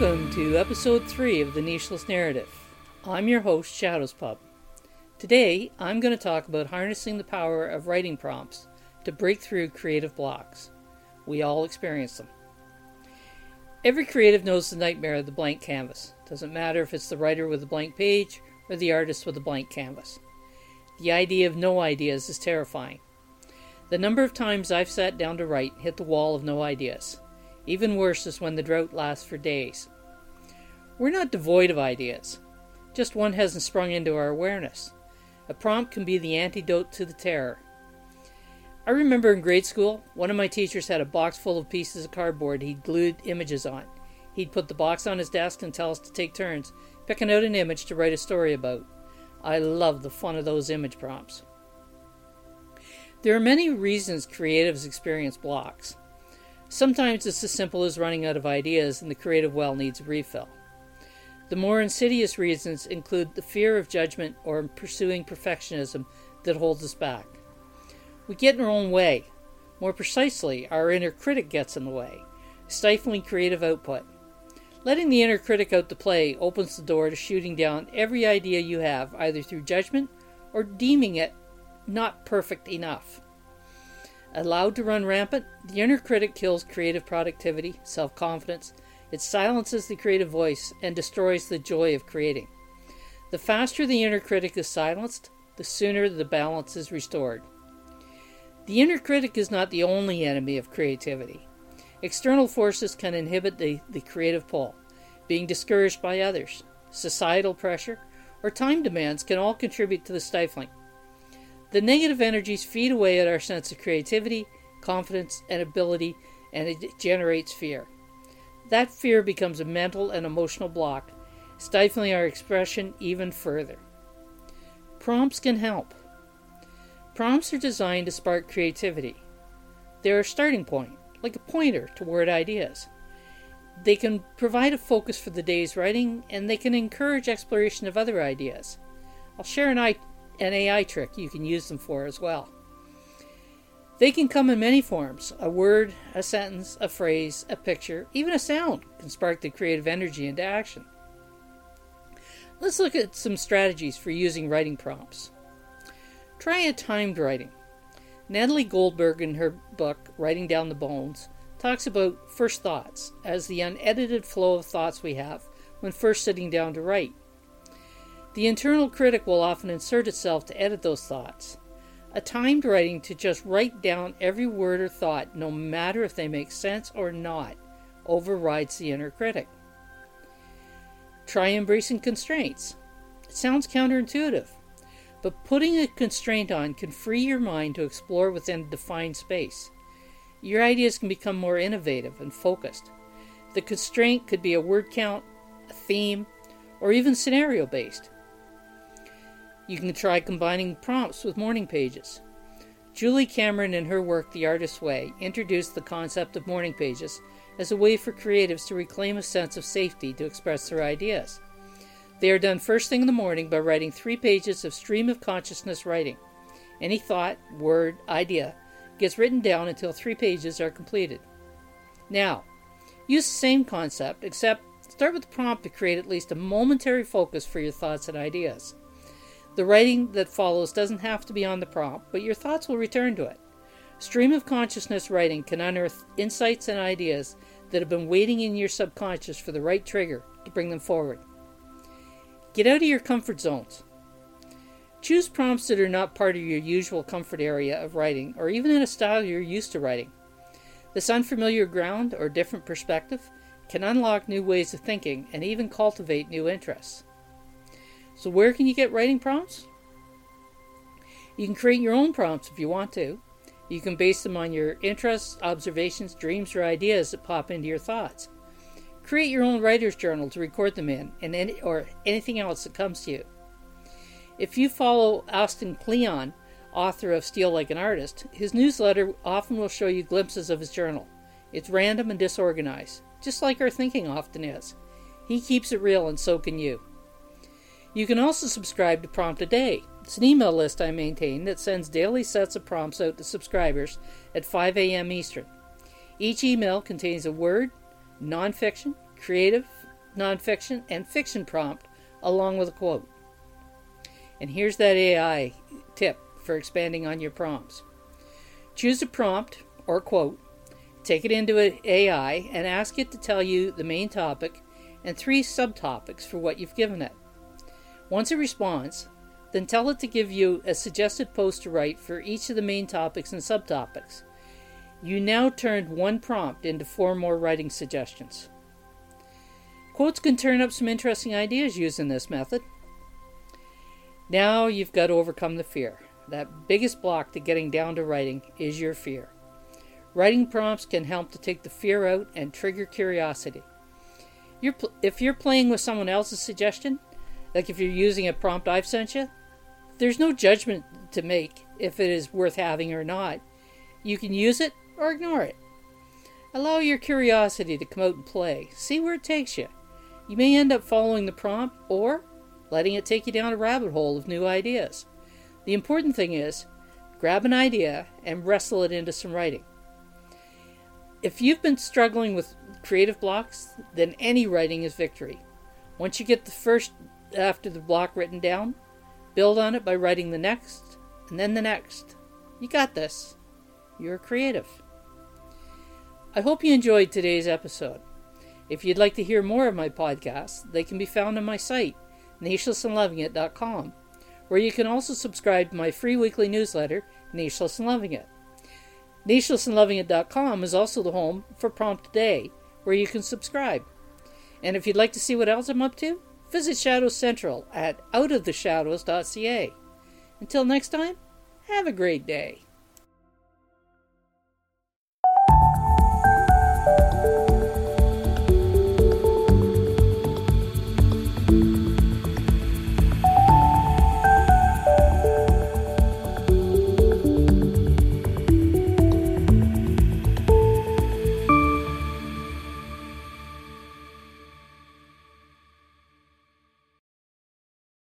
Welcome to episode 3 of the Nicheless Narrative. I'm your host, Shadows Pub. Today, I'm going to talk about harnessing the power of writing prompts to break through creative blocks. We all experience them. Every creative knows the nightmare of the blank canvas. Doesn't matter if it's the writer with a blank page or the artist with a blank canvas. The idea of no ideas is terrifying. The number of times I've sat down to write hit the wall of no ideas. Even worse is when the drought lasts for days. We're not devoid of ideas, just one hasn't sprung into our awareness. A prompt can be the antidote to the terror. I remember in grade school, one of my teachers had a box full of pieces of cardboard he'd glued images on. He'd put the box on his desk and tell us to take turns picking out an image to write a story about. I love the fun of those image prompts. There are many reasons creatives experience blocks. Sometimes it's as simple as running out of ideas and the creative well needs a refill. The more insidious reasons include the fear of judgment or pursuing perfectionism that holds us back. We get in our own way. More precisely, our inner critic gets in the way, stifling creative output. Letting the inner critic out to play opens the door to shooting down every idea you have, either through judgment or deeming it not perfect enough. Allowed to run rampant, the inner critic kills creative productivity, self confidence. It silences the creative voice and destroys the joy of creating. The faster the inner critic is silenced, the sooner the balance is restored. The inner critic is not the only enemy of creativity. External forces can inhibit the, the creative pull. Being discouraged by others, societal pressure, or time demands can all contribute to the stifling. The negative energies feed away at our sense of creativity, confidence, and ability, and it generates fear. That fear becomes a mental and emotional block, stifling our expression even further. Prompts can help. Prompts are designed to spark creativity. They're a starting point, like a pointer toward ideas. They can provide a focus for the day's writing, and they can encourage exploration of other ideas. I'll share an, an AI trick you can use them for as well. They can come in many forms a word, a sentence, a phrase, a picture, even a sound can spark the creative energy into action. Let's look at some strategies for using writing prompts. Try a timed writing. Natalie Goldberg, in her book Writing Down the Bones, talks about first thoughts as the unedited flow of thoughts we have when first sitting down to write. The internal critic will often insert itself to edit those thoughts. A timed writing to just write down every word or thought, no matter if they make sense or not, overrides the inner critic. Try embracing constraints. It sounds counterintuitive, but putting a constraint on can free your mind to explore within a defined space. Your ideas can become more innovative and focused. The constraint could be a word count, a theme, or even scenario based. You can try combining prompts with morning pages. Julie Cameron, in her work The Artist's Way, introduced the concept of morning pages as a way for creatives to reclaim a sense of safety to express their ideas. They are done first thing in the morning by writing three pages of stream of consciousness writing. Any thought, word, idea gets written down until three pages are completed. Now, use the same concept, except start with the prompt to create at least a momentary focus for your thoughts and ideas. The writing that follows doesn't have to be on the prompt, but your thoughts will return to it. Stream of consciousness writing can unearth insights and ideas that have been waiting in your subconscious for the right trigger to bring them forward. Get out of your comfort zones. Choose prompts that are not part of your usual comfort area of writing or even in a style you're used to writing. This unfamiliar ground or different perspective can unlock new ways of thinking and even cultivate new interests. So, where can you get writing prompts? You can create your own prompts if you want to. You can base them on your interests, observations, dreams, or ideas that pop into your thoughts. Create your own writer's journal to record them in, and any, or anything else that comes to you. If you follow Austin Kleon, author of Steal Like an Artist, his newsletter often will show you glimpses of his journal. It's random and disorganized, just like our thinking often is. He keeps it real, and so can you. You can also subscribe to Prompt a Day. It's an email list I maintain that sends daily sets of prompts out to subscribers at 5 a.m. Eastern. Each email contains a word, nonfiction, creative, nonfiction, and fiction prompt along with a quote. And here's that AI tip for expanding on your prompts. Choose a prompt or quote, take it into an AI, and ask it to tell you the main topic and three subtopics for what you've given it. Once it responds, then tell it to give you a suggested post to write for each of the main topics and subtopics. You now turned one prompt into four more writing suggestions. Quotes can turn up some interesting ideas using this method. Now you've got to overcome the fear. That biggest block to getting down to writing is your fear. Writing prompts can help to take the fear out and trigger curiosity. You're pl- if you're playing with someone else's suggestion, like if you're using a prompt I've sent you, there's no judgment to make if it is worth having or not. You can use it or ignore it. Allow your curiosity to come out and play. See where it takes you. You may end up following the prompt or letting it take you down a rabbit hole of new ideas. The important thing is grab an idea and wrestle it into some writing. If you've been struggling with creative blocks, then any writing is victory. Once you get the first after the block written down, build on it by writing the next and then the next. You got this. You're creative. I hope you enjoyed today's episode. If you'd like to hear more of my podcasts, they can be found on my site, nichelessandlovingit.com, where you can also subscribe to my free weekly newsletter, Nicheless and Loving It. Nichelessandlovingit.com is also the home for Prompt Day, where you can subscribe. And if you'd like to see what else I'm up to, visit Shadows Central at outoftheshadows.ca. Until next time, have a great day.